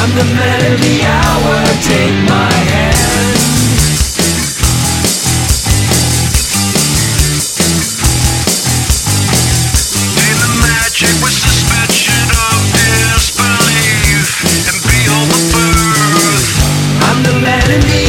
I'm the man of the hour. Take my hand. In the magic with suspension of disbelief and behold the birth. I'm the man in the